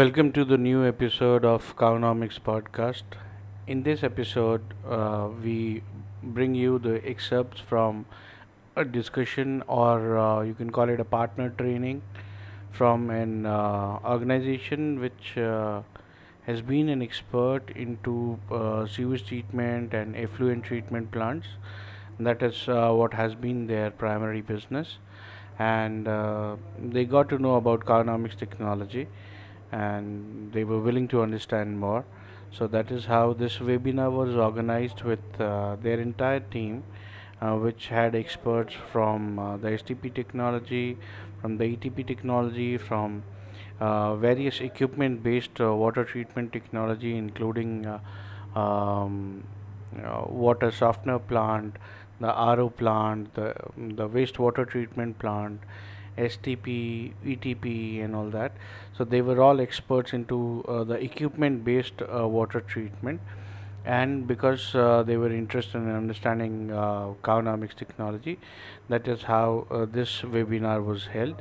Welcome to the new episode of Cownomics podcast. In this episode, uh, we bring you the excerpts from a discussion, or uh, you can call it a partner training, from an uh, organization which uh, has been an expert into uh, sewage treatment and effluent treatment plants. That is uh, what has been their primary business, and they got to know about Cownomics technology and they were willing to understand more. So that is how this webinar was organized with uh, their entire team, uh, which had experts from uh, the STP technology, from the ETP technology, from uh, various equipment based uh, water treatment technology, including uh, um, water softener plant, the RO plant, the, the wastewater treatment plant, STP, ETP, and all that. So they were all experts into uh, the equipment based uh, water treatment. And because uh, they were interested in understanding uh, technology, that is how uh, this webinar was held.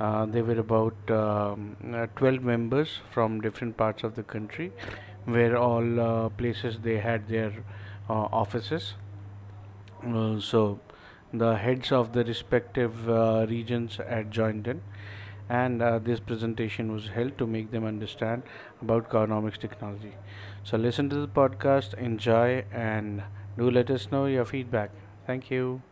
Uh, there were about um, uh, 12 members from different parts of the country, where all places they had their offices. So the heads of the respective uh, regions had joined in and uh, this presentation was held to make them understand about Cownomics technology. So listen to the podcast, enjoy, and do let us know your feedback. Thank you.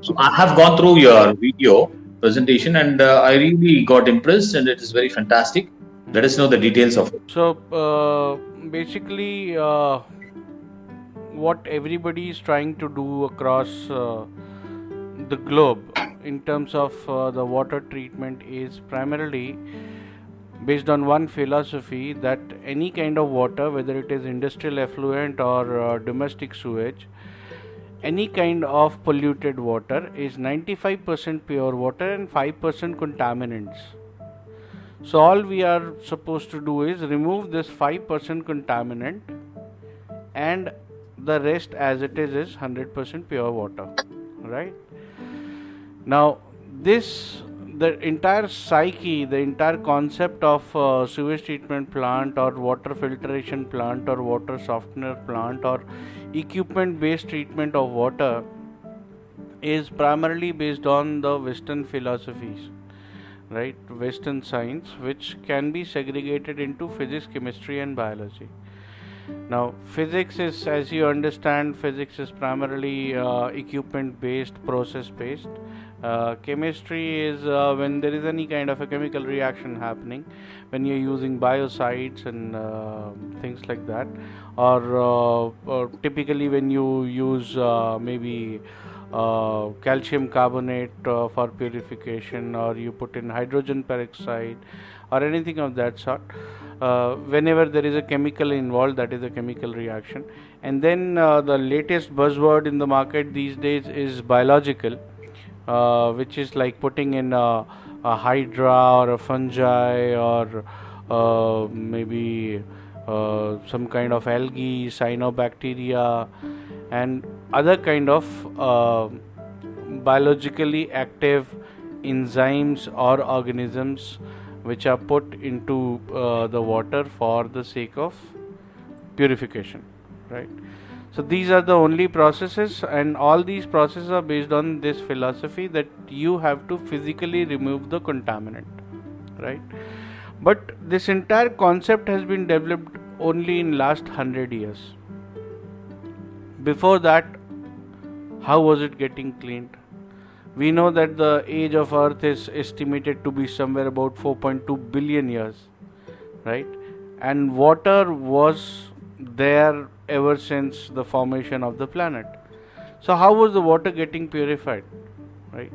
So I have gone through your video presentation and uh, I really got impressed and it is very fantastic. Let us know the details of it. So uh, basically, uh, what everybody is trying to do across uh, the globe in terms of uh, the water treatment is primarily based on one philosophy that any kind of water, whether it is industrial effluent or uh, domestic sewage, any kind of polluted water is 95% pure water and 5% contaminants. So, all we are supposed to do is remove this 5% contaminant and the rest as it is is 100% pure water right? Now this the entire psyche the entire concept of uh, sewage treatment plant or water filtration plant or water softener plant or equipment based treatment of water is primarily based on the western philosophies right? Western science which can be segregated into physics chemistry and biology now physics is as you understand physics is primarily uh, equipment based process based uh, chemistry is uh, when there is any kind of a chemical reaction happening when you're using biocides and uh, things like that or, uh, or typically when you use uh, maybe uh, calcium carbonate uh, for purification or you put in hydrogen peroxide or anything of that sort. Uh, whenever there is a chemical involved that is a chemical reaction. And then uh, the latest buzzword in the market these days is biological uh, which is like putting in a, a hydra or a fungi or uh, maybe uh, some kind of algae cyanobacteria and other kind of uh, biologically active enzymes or organisms which are put into uh, the water for the sake of purification right? So these are the only processes and all these processes are based on this philosophy that you have to physically remove the contaminant right but this entire concept has been developed only in last 100 years. Before that how was it getting cleaned? We know that the age of earth is estimated to be somewhere about 4.2 billion years right? And water was there ever since the formation of the planet. So how was the water getting purified right?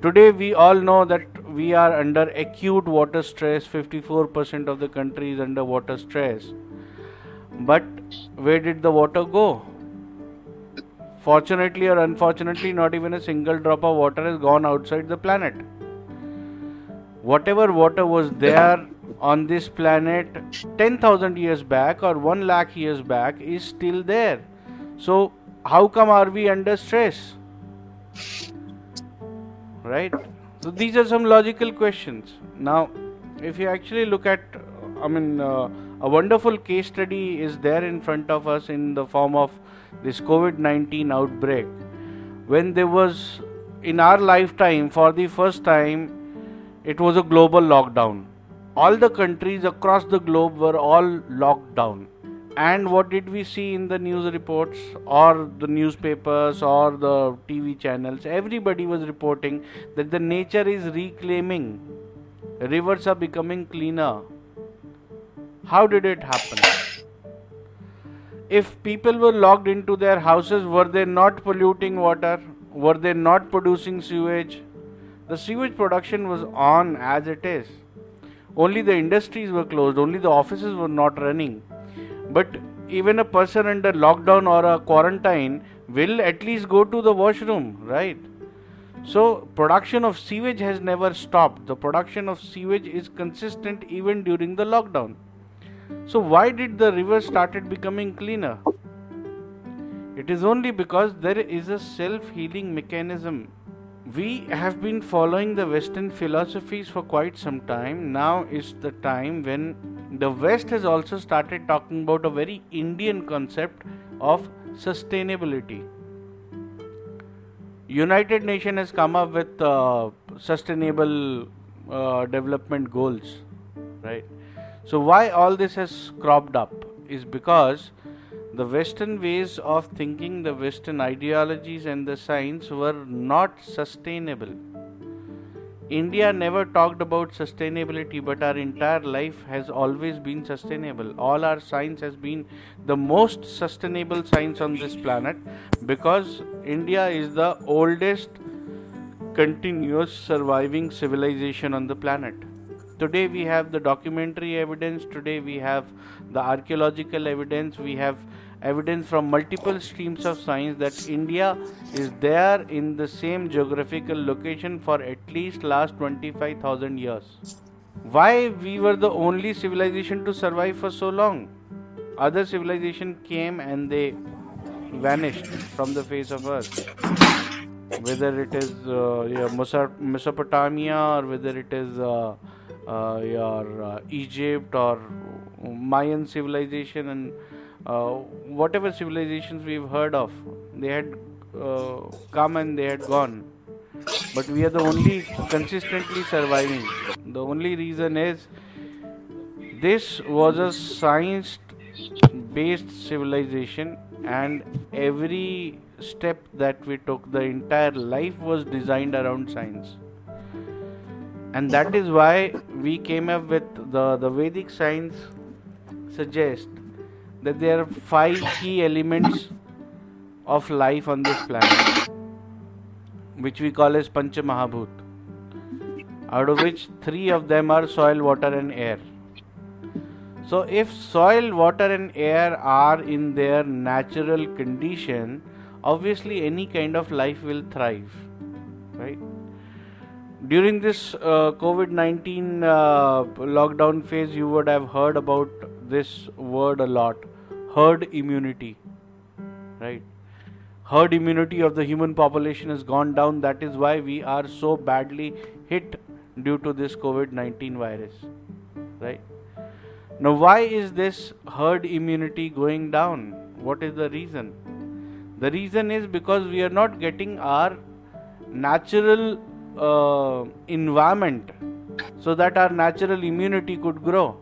Today we all know that we are under acute water stress. 54% of the country is under water stress. But where did the water go? Fortunately or unfortunately not even a single drop of water has gone outside the planet. Whatever water was there on this planet 10000 years back or 1 lakh years back is still there. So how come are we under stress? Right So these are some logical questions. Now, if you actually look at, I mean, uh, a wonderful case study is there in front of us in the form of this COVID 19 outbreak. When there was, in our lifetime, for the first time, it was a global lockdown. All the countries across the globe were all locked down and what did we see in the news reports or the newspapers or the TV channels? Everybody was reporting that the nature is reclaiming, rivers are becoming cleaner. How did it happen? If people were locked into their houses, were they not polluting water? Were they not producing sewage? The sewage production was on as it is. Only the industries were closed, only the offices were not running but even a person under lockdown or a quarantine will at least go to the washroom right? So production of sewage has never stopped. The production of sewage is consistent even during the lockdown. So why did the river started becoming cleaner? It is only because there is a self healing mechanism we have been following the western philosophies for quite some time now is the time when the West has also started talking about a very Indian concept of sustainability. United Nation has come up with uh, sustainable uh, development goals, right? So why all this has cropped up is because the Western ways of thinking, the Western ideologies and the science were not sustainable India never talked about sustainability, but our entire life has always been sustainable. All our science has been the most sustainable science on this planet because India is the oldest continuous surviving civilization on the planet. Today we have the documentary evidence, today we have the archaeological evidence, we have evidence from multiple streams of science that India is there in the same geographical location for at least last 25000 years. Why we were the only civilization to survive for so long? Other civilization came and they vanished from the face of earth. Whether it is uh, mesopotamia or whether it is uh, uh, your uh, egypt or mayan civilization and whatever civilizations we've heard of, they had uh, come and they had gone. But we are the only consistently surviving. The only reason is this was a science based civilization, and every step that we took, the entire life was designed around science. And that is why we came up with the, the Vedic science suggests that there are five key elements of life on this planet, which we call as Pancha Mahabhut, out of which three of them are soil, water, and air. So, if soil, water, and air are in their natural condition, obviously any kind of life will thrive, right? During this uh, COVID 19 uh, lockdown phase, you would have heard about this word a lot herd immunity right? Herd immunity of the human population has gone down. That is why we are so badly hit due to this covid-19 virus right? Now why is this herd immunity going down? What is the reason? The reason is because we are not getting our natural uh, environment so that our natural immunity could grow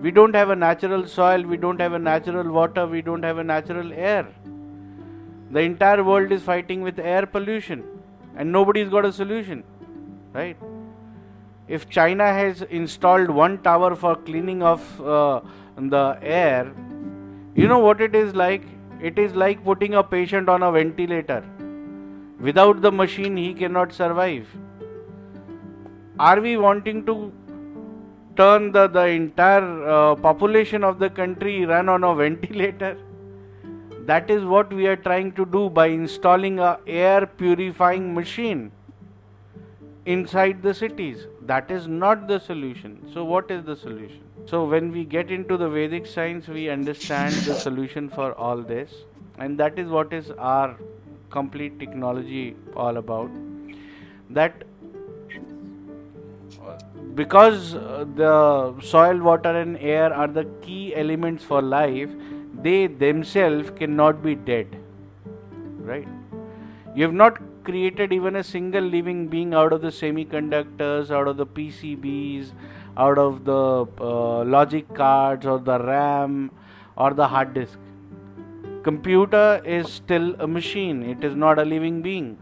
we don't have a natural soil, we don't have a natural water, we don't have a natural air. The entire world is fighting with air pollution and nobody's got a solution. Right? If China has installed one tower for cleaning of uh, the air, you know what it is like? It is like putting a patient on a ventilator. Without the machine, he cannot survive. Are we wanting to turn the, the entire uh, population of the country run on a ventilator. That is what we are trying to do by installing a air purifying machine inside the cities. That is not the solution. So what is the solution? So when we get into the vedic science we understand the solution for all this. And that is what is our complete technology all about. That because uh, the soil water and air are the key elements for life they themselves cannot be dead right? You have not created even a single living being out of the semiconductors out of the pcbs out of the uh, logic cards or the ram or the hard disk. Computer is still a machine. It is not a living being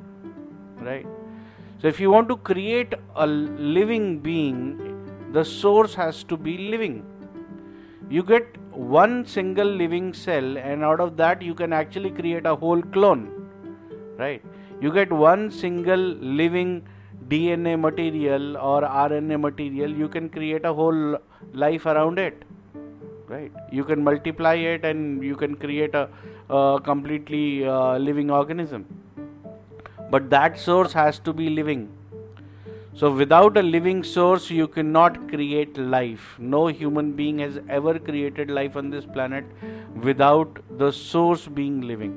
right so if you want to create a living being the source has to be living. You get one single living cell and out of that you can actually create a whole clone right? You get one single living dna material or rna material you can create a whole life around it right? You can multiply it and you can create a, completely uh, living organism but that source has to be living so, without a living source, you cannot create life. No human being has ever created life on this planet without the source being living.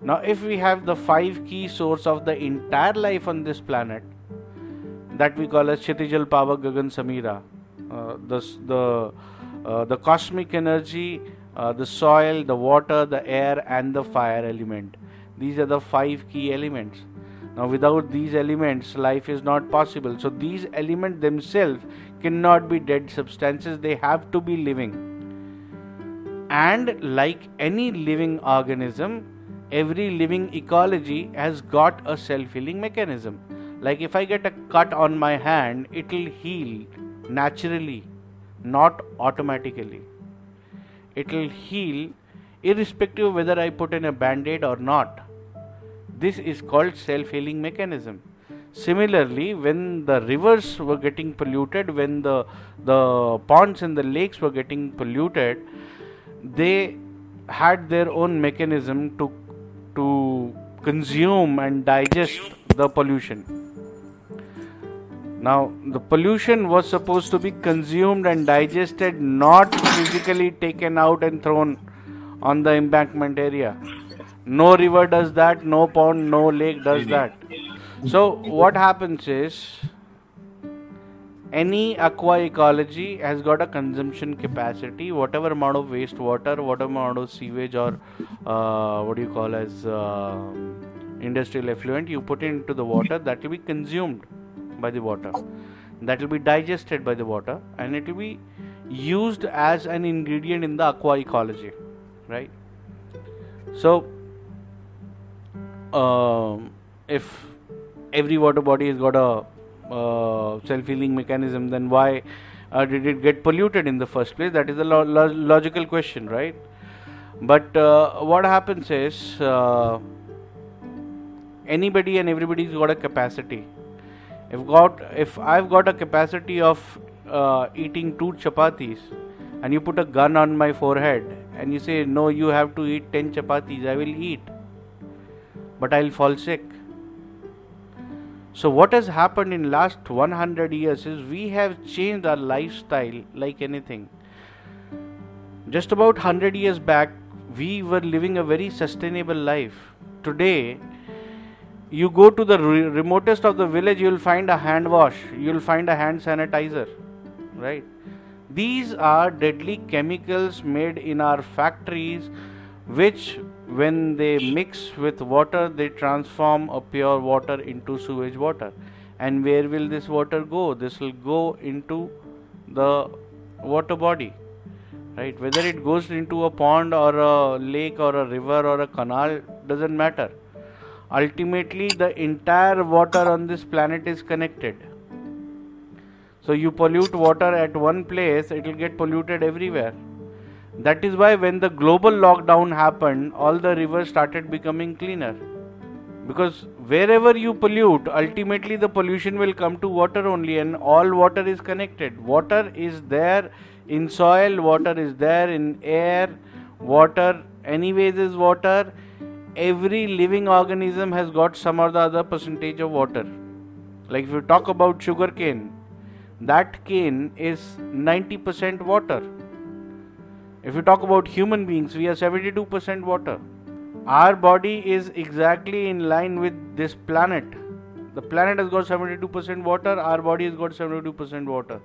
Now, if we have the five key source of the entire life on this planet, that we call as Kshitijal Pavak Gagan Samira, uh, the the uh, the cosmic energy, uh, the soil, the water, the air, and the fire element. These are the five key elements now, without these elements, life is not possible. So, these elements themselves cannot be dead substances, they have to be living. And, like any living organism, every living ecology has got a self healing mechanism. Like, if I get a cut on my hand, it will heal naturally, not automatically. It will heal irrespective of whether I put in a band aid or not this is called self-healing mechanism. Similarly, when the rivers were getting polluted, when the the ponds and the lakes were getting polluted, they had their own mechanism to to consume and digest the pollution. Now, the pollution was supposed to be consumed and digested, not physically taken out and thrown on the embankment area no river does that no pond no lake does that. So what happens is any aqua ecology has got a consumption capacity. Whatever amount of wastewater whatever amount of sewage or uh, what do you call as uh, industrial effluent you put into the water that will be consumed by the water. That will be digested by the water and it will be used as an ingredient in the aqua ecology right? So uh, if every water body has got a uh, self-healing mechanism, then why uh, did it get polluted in the first place? That is a lo- lo- logical question, right? But uh, what happens is uh, anybody and everybody's got a capacity. If got if I've got a capacity of uh, eating two chapatis, and you put a gun on my forehead and you say no, you have to eat ten chapatis, I will eat but I'll fall sick. So what has happened in last 100 years is we have changed our lifestyle like anything. Just about 100 years back we were living a very sustainable life. Today you go to the re- remotest of the village you'll find a hand wash, you'll find a hand sanitizer, right? These are deadly chemicals made in our factories which when they mix with water they transform a pure water into sewage water. And where will this water go? This will go into the water body right? Whether it goes into a pond or a lake or a river or a canal doesn't matter. Ultimately the entire water on this planet is connected. So you pollute water at one place it will get polluted everywhere that is why when the global lockdown happened, all the rivers started becoming cleaner. Because wherever you pollute, ultimately the pollution will come to water only, and all water is connected. Water is there in soil, water is there in air, water, anyways, is water. Every living organism has got some or the other percentage of water. Like if you talk about sugar cane, that cane is 90% water if you talk about human beings, we are 72% water. Our body is exactly in line with this planet. the planet has got 72% water our body has got 72% water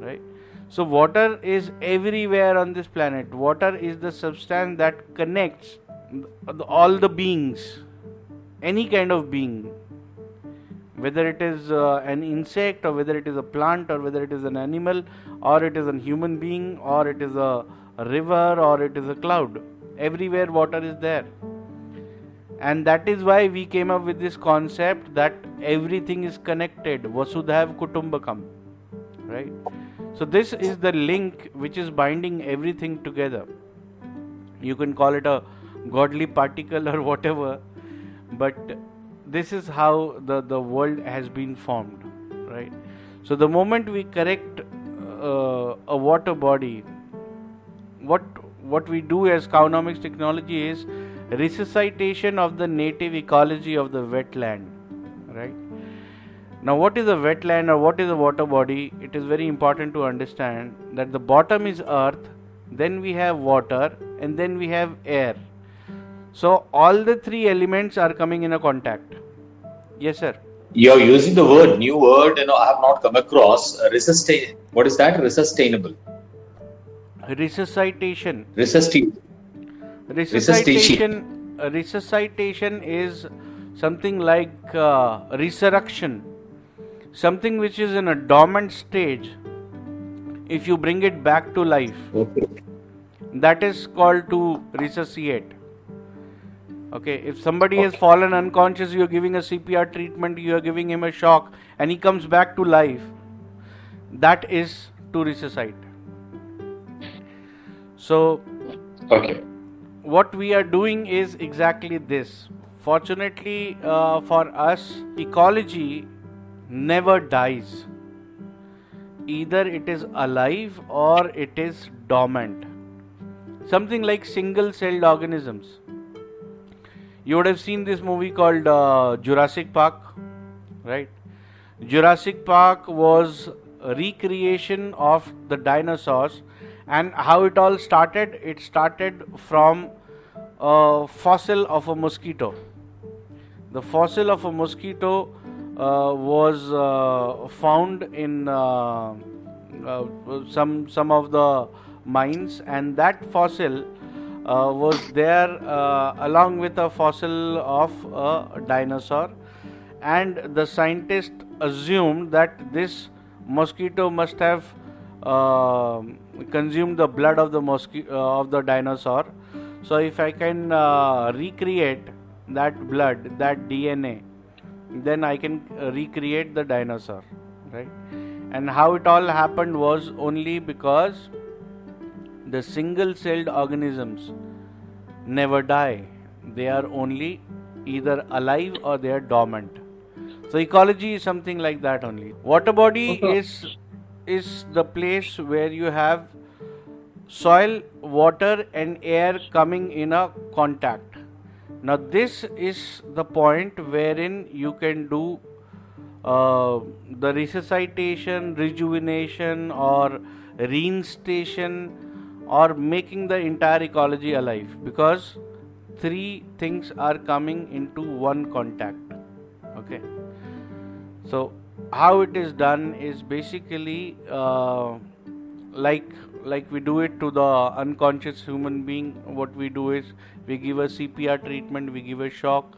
right so water is everywhere on this planet water is the substance that connects all the beings any kind of being whether it is uh, an insect or whether it is a plant or whether it is an animal or it is a human being or it is a, a river or it is a cloud. Everywhere water is there. And that is why we came up with this concept that everything is connected. Vasudhaiv kutumbakam. Right? So this is the link which is binding everything together. You can call it a godly particle or whatever but this is how the, the world has been formed. Right? So the moment we correct uh, a water body what what we do as Cowonomics technology is resuscitation of the native ecology of the wetland right? Now what is a wetland or what is a water body? It is very important to understand that the bottom is earth then we have water and then we have air. So all the three elements are coming in a contact. Yes sir? You're using the word new word you know i have not come across. Uh, what is that? Resuscitatable resuscitation. Resuscitation. Resuscitation resuscitation. is something like uh, resurrection. Something which is in a dormant stage. If you bring it back to life. Okay. that is called to resuscitate. Okay if somebody has fallen unconscious you are giving a cpr treatment you are giving him a shock and he comes back to life that is to resuscitate so okay. what we are doing is exactly this. Fortunately uh, for us ecology never dies. Either it is alive or it is dormant. Something like single celled organisms. You would have seen this movie called uh, jurassic park right? Jurassic park was a recreation of the dinosaurs and how it all started it started from a fossil of a mosquito. The fossil of a mosquito uh, was uh, found in uh, uh some some of the mines and that fossil uh, was there uh, along with a fossil of a dinosaur. And the scientist assumed that this mosquito must have Um, consumed the blood of the mosquito uh, of the dinosaur. So if i can uh, recreate that blood that dna then i can uh, recreate the dinosaur right? And how it all happened was only because the single celled organisms never die. They are only either alive or they are dormant. So ecology is something like that only. Water body is is the place where you have soil water and air coming in a contact. Now this is the point wherein you can do uh, the resuscitation rejuvenation or reinstation or making the entire ecology alive because three things are coming into one contact. Okay? So how it is done is basically uh, like like we do it to the unconscious human being what we do is we give a cpr treatment we give a shock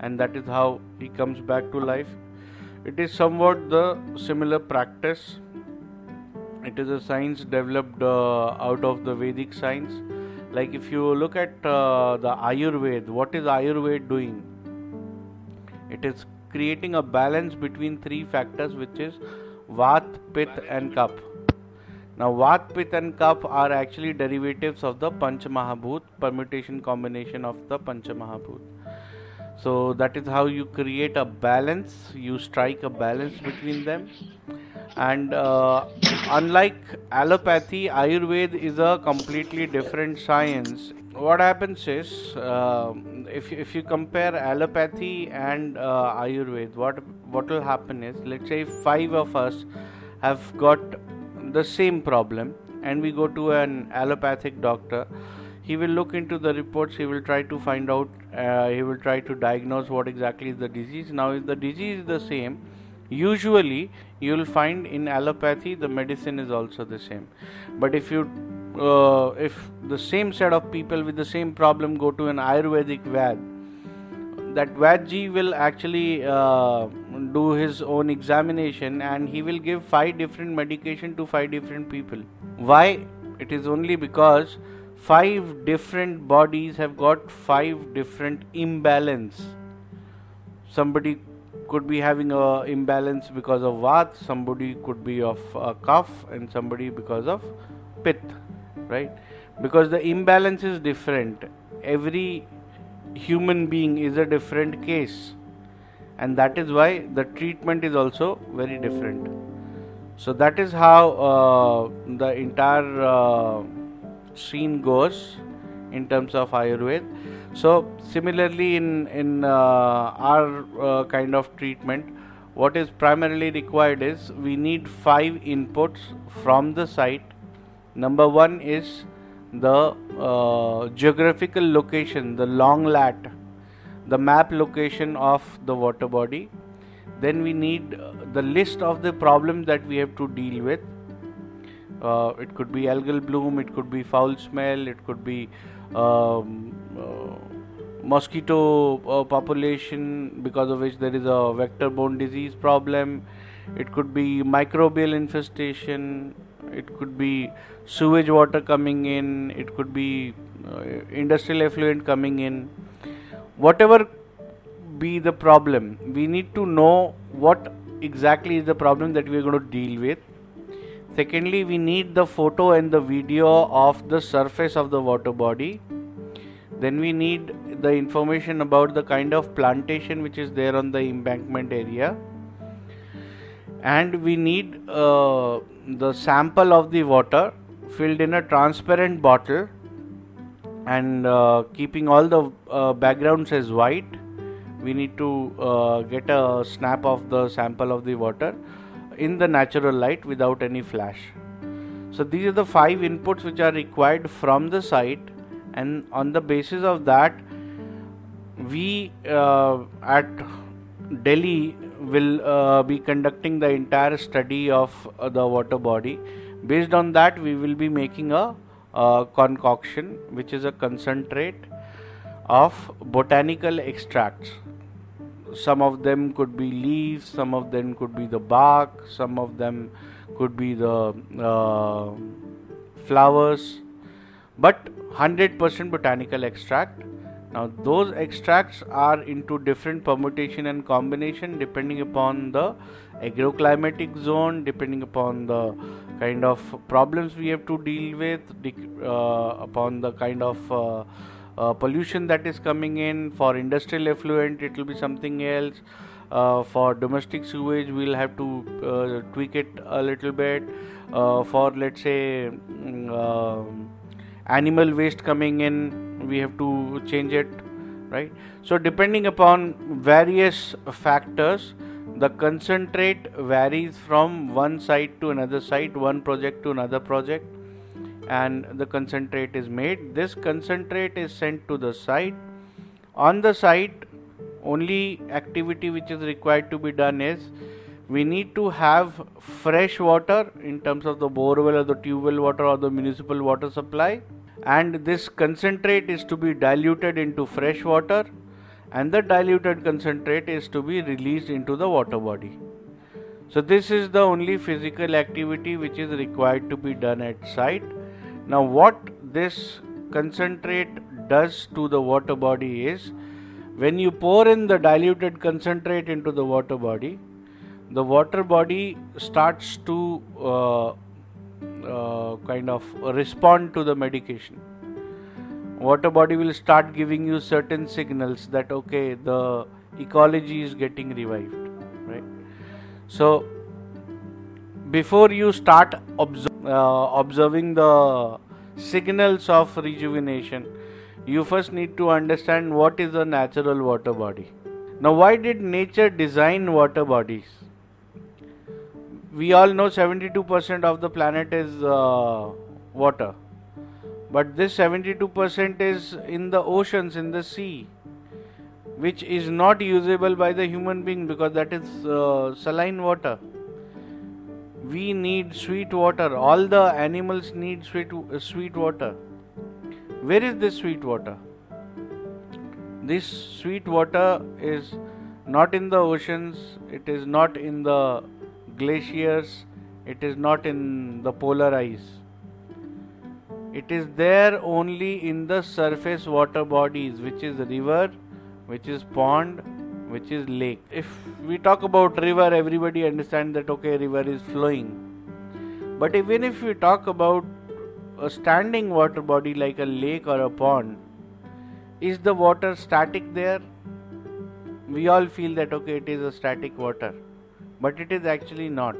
and that is how he comes back to life. It is somewhat the similar practice. It is a science developed uh, out of the vedic science. Like if you look at uh, the ayurveda what is ayurveda doing? It is creating a balance between three factors which is vat pit and kapha now, Vat, Pit, and Kaph are actually derivatives of the Panchamahabhut, permutation combination of the Panchamahabhut. So, that is how you create a balance, you strike a balance between them. And uh, unlike allopathy, Ayurveda is a completely different science. What happens is, uh, if, if you compare allopathy and uh, Ayurveda, what, what will happen is, let's say five of us have got the same problem and we go to an allopathic doctor he will look into the reports he will try to find out uh, he will try to diagnose what exactly is the disease now if the disease is the same usually you will find in allopathy the medicine is also the same but if you uh, if the same set of people with the same problem go to an ayurvedic vad that Vadji will actually uh, do his own examination and he will give five different medication to five different people. Why? It is only because five different bodies have got five different imbalance. Somebody could be having a imbalance because of vat, somebody could be of uh, kaph, and somebody because of pith, right? Because the imbalance is different. Every human being is a different case and that is why the treatment is also very different so that is how uh, the entire uh, scene goes in terms of ayurveda so similarly in in uh, our uh, kind of treatment what is primarily required is we need five inputs from the site number 1 is the uh, geographical location, the long lat, the map location of the water body. Then we need uh, the list of the problems that we have to deal with. Uh, it could be algal bloom, it could be foul smell, it could be um, mosquito uh, population because of which there is a vector borne disease problem. It could be microbial infestation, it could be sewage water coming in. It could be uh, industrial effluent coming in. Whatever be the problem we need to know what exactly is the problem that we are going to deal with. Secondly we need the photo and the video of the surface of the water body then we need the information about the kind of plantation which is there on the embankment area. And we need uh, the sample of the water filled in a transparent bottle and uh, keeping all the uh, backgrounds as white. We need to uh, get a snap of the sample of the water in the natural light without any flash. So these are the five inputs which are required from the site and on the basis of that we uh, at delhi will uh, be conducting the entire study of uh, the water body. Based on that, we will be making a concoction, which is a concentrate of botanical extracts. Some of them could be leaves, some of them could be the bark, some of them could be the uh, flowers, but 100% botanical extract now those extracts are into different permutation and combination depending upon the agroclimatic zone, depending upon the kind of problems we have to deal with, uh, upon the kind of uh, uh, pollution that is coming in. For industrial effluent, it will be something else. Uh, for domestic sewage, we'll have to uh, tweak it a little bit. Uh, for let's say mm, um, animal waste coming in, we have to change it right? So depending upon various factors the concentrate varies from one site to another site one project to another project and the concentrate is made. This concentrate is sent to the site. On the site only activity which is required to be done is we need to have fresh water in terms of the borewell or the tube well water or the municipal water supply and this concentrate is to be diluted into fresh water and the diluted concentrate is to be released into the water body. So this is the only physical activity which is required to be done at site. Now what this concentrate does to the water body is when you pour in the diluted concentrate into the water body, the water body starts to uh, uh, kind of respond to the medication. Water body will start giving you certain signals that okay the ecology is getting revived right? So before you start observe, uh, observing the signals of rejuvenation you first need to understand what is a natural water body. Now why did nature design water bodies we all know 72% of the planet is uh, water. But this 72% is in the oceans in the sea which is not usable by the human being because that is uh, saline water. We need sweet water. All the animals need sweet uh, sweet water. Where is this sweet water? This sweet water is not in the oceans. It is not in the glaciers it is not in the polar ice. It is there only in the surface water bodies which is river which is pond which is lake. If we talk about river everybody understands that okay river is flowing. But even if we talk about a standing water body like a lake or a pond is the water static there? We all feel that okay it is a static water but it is actually not.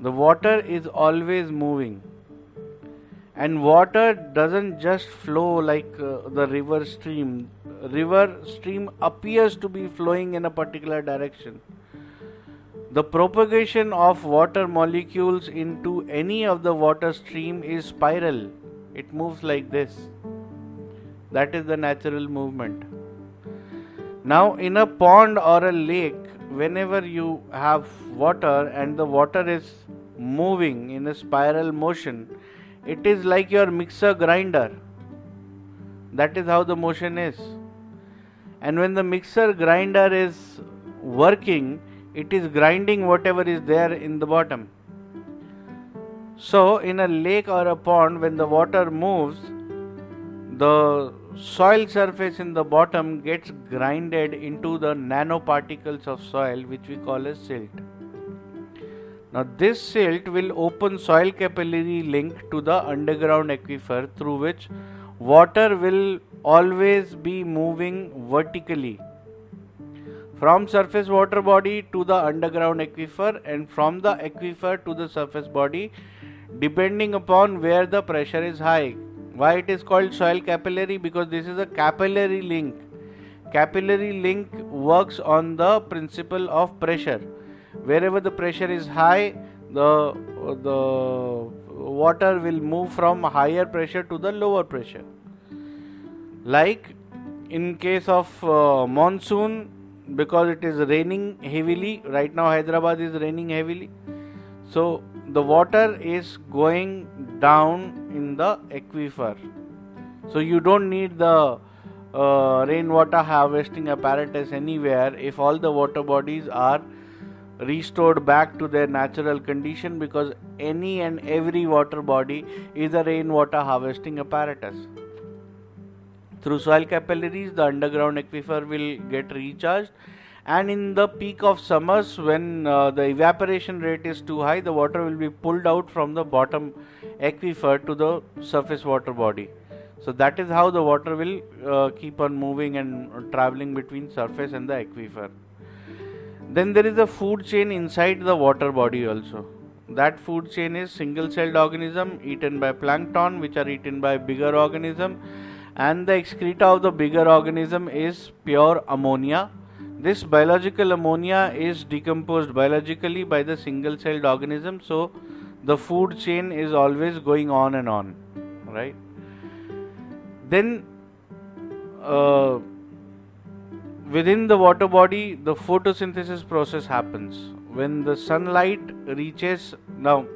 The water is always moving. And water doesn't just flow like uh, the river stream. River stream appears to be flowing in a particular direction. The propagation of water molecules into any of the water stream is spiral. It moves like this. That is the natural movement. Now in a pond or a lake whenever you have water and the water is moving in a spiral motion it is like your mixer grinder. That is how the motion is. And when the mixer grinder is working, it is grinding whatever is there in the bottom. So, in a lake or a pond, when the water moves, the soil surface in the bottom gets grinded into the nanoparticles of soil, which we call as silt. Now this silt will open soil capillary link to the underground aquifer through which water will always be moving vertically from surface water body to the underground aquifer and from the aquifer to the surface body depending upon where the pressure is high why it is called soil capillary? Because this is a capillary link. Capillary link works on the principle of pressure. Wherever the pressure is high the the water will move from higher pressure to the lower pressure. Like in case of uh, monsoon because it is raining heavily right now hyderabad is raining heavily. So the water is going down in the aquifer so you don't need the uh, rainwater harvesting apparatus anywhere if all the water bodies are restored back to their natural condition because any and every water body is a rainwater harvesting apparatus. Through soil capillaries, the underground aquifer will get recharged, and in the peak of summers, when uh, the evaporation rate is too high, the water will be pulled out from the bottom aquifer to the surface water body. So that is how the water will uh, keep on moving and traveling between surface and the aquifer. Then there is a food chain inside the water body also. That food chain is single celled organism eaten by plankton which are eaten by bigger organism and the excreta of the bigger organism is pure ammonia. This biological ammonia is decomposed biologically by the single celled organism so the food chain is always going on and on right? Then uh, within the water body the photosynthesis process happens. When the sunlight reaches now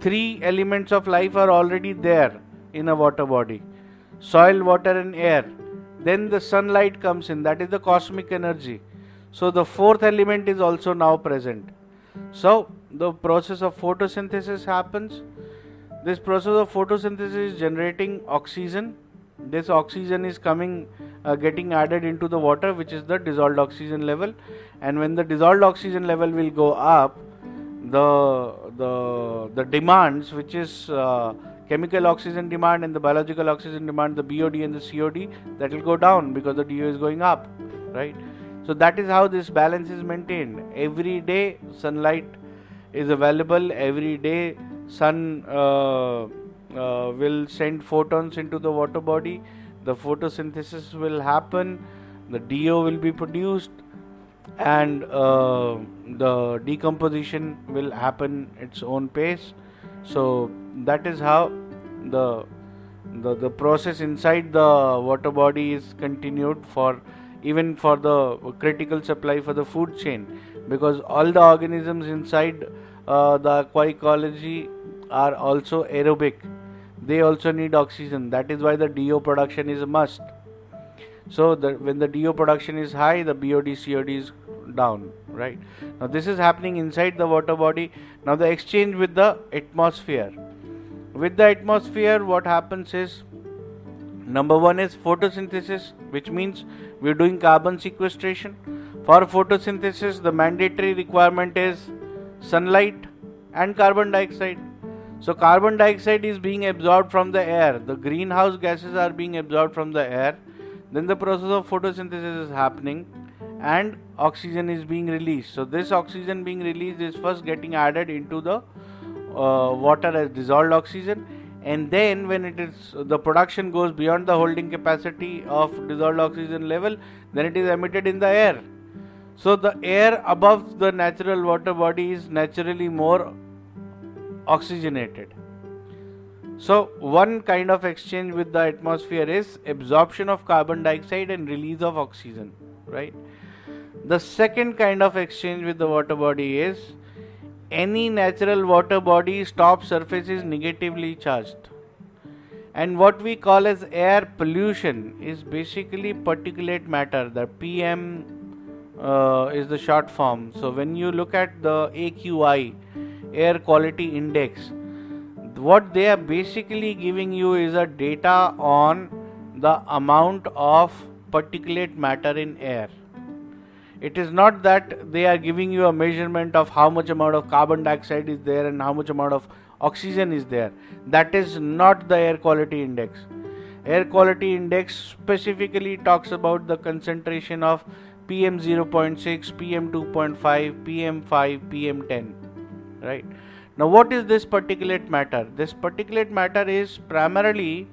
three elements of life are already there in a water body. Soil water and air then the sunlight comes in. That is the cosmic energy. So the fourth element is also now present. So the process of photosynthesis happens. This process of photosynthesis is generating oxygen. This oxygen is coming uh, getting added into the water which is the dissolved oxygen level. And when the dissolved oxygen level will go up the the the demands which is uh, chemical oxygen demand and the biological oxygen demand the BOD and the COD that will go down because the DO is going up right? So that is how this balance is maintained. Every day sunlight is available every day sun uh, uh, will send photons into the water body the photosynthesis will happen the do will be produced and uh, the decomposition will happen its own pace. So that is how the the, the process inside the water body is continued for even for the critical supply for the food chain. Because all the organisms inside uh, the aqua ecology are also aerobic. They also need oxygen. That is why the do production is a must. So the, when the do production is high the bod cod is down right? Now this is happening inside the water body. Now the exchange with the atmosphere with the atmosphere what happens is number one is photosynthesis which means we're doing carbon sequestration. For photosynthesis the mandatory requirement is sunlight and carbon dioxide. So carbon dioxide is being absorbed from the air. The greenhouse gases are being absorbed from the air. Then the process of photosynthesis is happening and oxygen is being released. So this oxygen being released is first getting added into the uh, water as dissolved oxygen and then when it is the production goes beyond the holding capacity of dissolved oxygen level then it is emitted in the air. So the air above the natural water body is naturally more oxygenated. So one kind of exchange with the atmosphere is absorption of carbon dioxide and release of oxygen right? The second kind of exchange with the water body is any natural water body's top surface is negatively charged. And what we call as air pollution is basically particulate matter. The PM uh, is the short form. So when you look at the AQI, air quality index, what they are basically giving you is a data on the amount of particulate matter in air it is not that they are giving you a measurement of how much amount of carbon dioxide is there and how much amount of oxygen is there. That is not the air quality index. Air quality index specifically talks about the concentration of pm 0.6 pm 2.5 pm 5 pm 10 right? Now what is this particulate matter? This particulate matter is primarily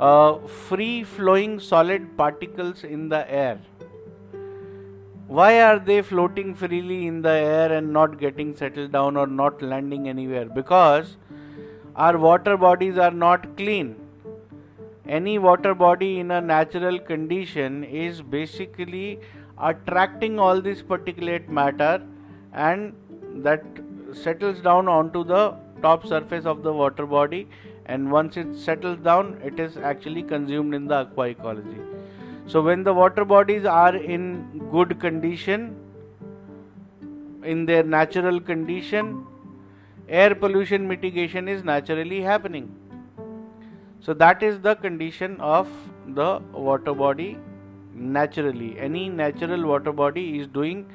uh, free flowing solid particles in the air why are they floating freely in the air and not getting settled down or not landing anywhere? Because our water bodies are not clean. Any water body in a natural condition is basically attracting all this particulate matter and that settles down onto the top surface of the water body. And once it settles down it is actually consumed in the aqua ecology so when the water bodies are in good condition, in their natural condition, air pollution mitigation is naturally happening. So that is the condition of the water body naturally. Any natural water body is doing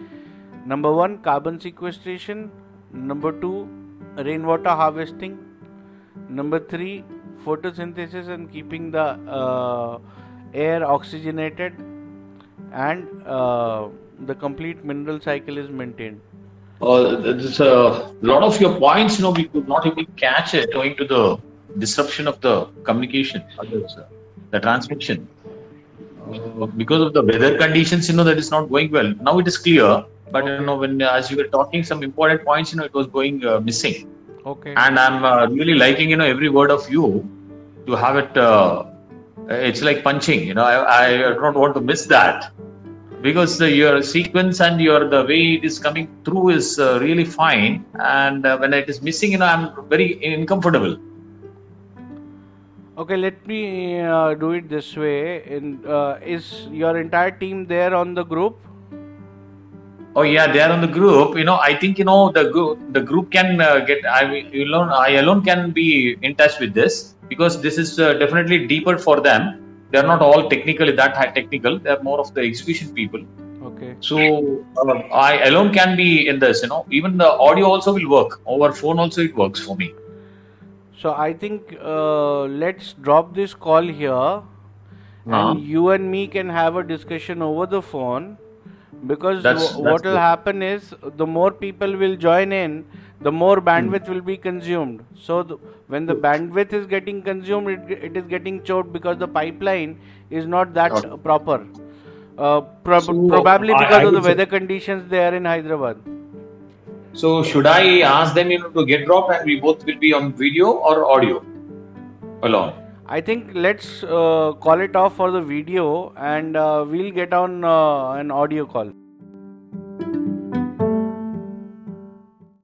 number one carbon sequestration, number two rainwater harvesting, number three photosynthesis and keeping the uh, air oxygenated and uh, the complete mineral cycle is maintained. Uh, there's a lot of your points you know we could not even catch it owing to the disruption of the communication the transmission. Uh, because of the weather conditions you know that is not going well. Now it is clear but you know when as you were talking some important points you know it was going uh, missing. Okay. And i'm uh, really liking you know every word of you to have it uh, it's like punching you know. I, I don't want to miss that. Because the, your sequence and your the way it is coming through is uh, really fine. And uh, when it is missing you know i'm very uncomfortable. Okay let me uh, do it this way. In uh, is your entire team there on the group? Oh yeah they are on the group. You know i think you know the group the group can uh, get i alone i alone can be in touch with this because this is uh, definitely deeper for them. They're not all technically that high technical. They're more of the execution people. Okay. So uh, i alone can be in this you know. Even the audio also will work. Over phone also it works for me. So i think uh, let's drop this call here. Uh-huh. and you and me can have a discussion over the phone. Because that's, w- that's what will happen is the more people will join in the more bandwidth will be consumed. So the, when the bandwidth is getting consumed, it, it is getting choked because the pipeline is not that okay. proper. Uh, prob- so probably because I, I of the weather conditions there in Hyderabad. So should I ask them, you know, to get dropped and we both will be on video or audio alone? I think let's uh, call it off for the video and uh, we'll get on uh, an audio call.